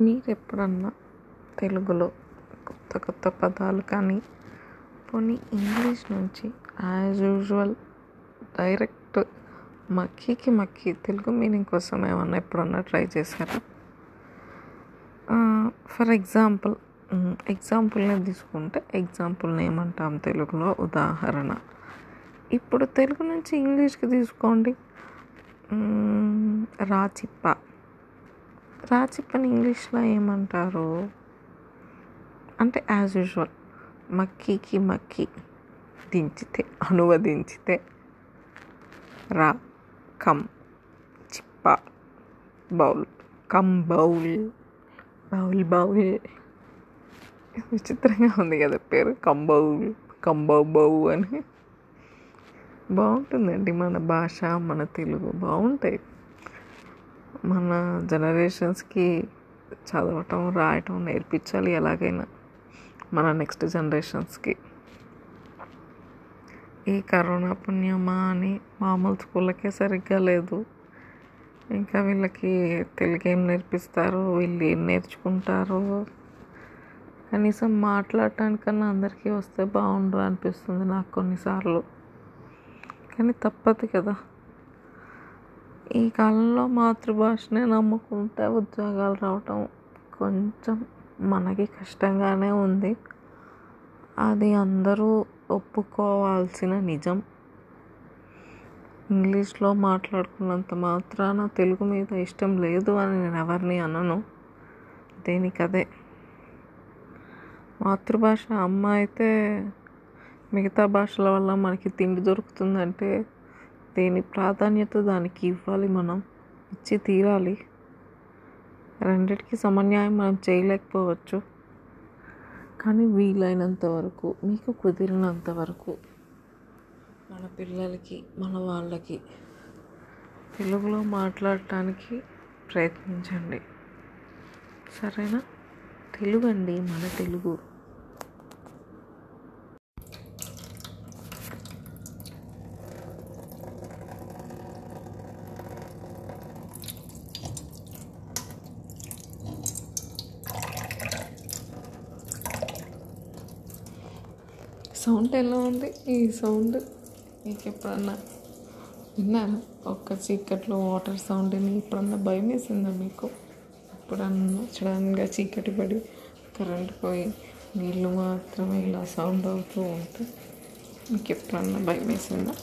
మీరు ఎప్పుడన్నా తెలుగులో కొత్త కొత్త పదాలు కానీ పోనీ ఇంగ్లీష్ నుంచి యాజ్ యూజువల్ డైరెక్ట్ మక్కీకి మక్కీ తెలుగు మీనింగ్ కోసం ఏమన్నా ఎప్పుడన్నా ట్రై చేశారా? ఫర్ ఎగ్జాంపుల్ ఎగ్జాంపుల్నే తీసుకుంటే ఎగ్జాంపుల్ని ఏమంటాం తెలుగులో ఉదాహరణ. ఇప్పుడు తెలుగు నుంచి ఇంగ్లీష్కి తీసుకోండి. రాచిప్ప. రాచిప్పని ఇంగ్లీష్లో ఏమంటారు? అంటే యాజ్ యూజువల్ మక్కీకి మక్కి. దించితే అనువదించితే రా కమ్ చిప్ప bowl come bowl bowl bowl. విచిత్రంగా ఉంది కదా పేరు కంబౌల్ కంబౌ బౌ అని. బాగుంటుందండి మన భాష మన తెలుగు. బాగుంటాయి. మన జనరేషన్స్కి చదవటం రాయటం నేర్పించాలి ఎలాగైనా మన నెక్స్ట్ జనరేషన్స్కి. ఈ కరోనా పుణ్యమా అని మామూలు స్కూళ్ళకే సరిగ్గా లేదు. ఇంకా వీళ్ళకి తెలుగు ఏం నేర్పిస్తారు వీళ్ళు ఏం నేర్చుకుంటారు? కనీసం మాట్లాడటానికన్నా అందరికీ వస్తే బాగుండు అనిపిస్తుంది నాకు కొన్నిసార్లు. కానీ తప్పదు కదా. ఈ కాలంలో మాతృభాషనే నమ్ముకుంటే ఉద్యోగాలు రావటం కొంచెం మనకి కష్టంగానే ఉంది. అది అందరూ ఒప్పుకోవాల్సిన నిజం. ఇంగ్లీష్లో మాట్లాడుకున్నంత మాత్రాన తెలుగు మీద ఇష్టం లేదు అని నేను ఎవరిని అనను. దేనికదే మాతృభాష అమ్మ అయితే మిగతా భాషల వల్ల మనకి తిండి దొరుకుతుందంటే దేని ప్రాధాన్యత దానికి ఇవ్వాలి మనం? ఇచ్చి తీరాలి. రెండిటికి సమన్యాయం మనం చేయలేకపోవచ్చు. కానీ వీలైనంత వరకు మీకు కుదిరినంత వరకు మన పిల్లలకి మన వాళ్ళకి తెలుగులో మాట్లాడటానికి ప్రయత్నించండి. సరేనా? తెలుగు అండి మన తెలుగు. సౌండ్ ఎలా ఉంది? ఈ సౌండ్ మీకు ఎప్పుడన్నా విన్నారా ఒక్క చీకట్లో వాటర్ సౌండ్ని ఎప్పుడన్నా భయం వేసిందా మీకు? ఎప్పుడన్నా సడన్గా చీకటి పడి కరెంట్ పోయి నీళ్ళు మాత్రమే ఇలా సౌండ్ అవుతూ ఉంటే మీకు ఎప్పుడన్నా భయం వేసిందా?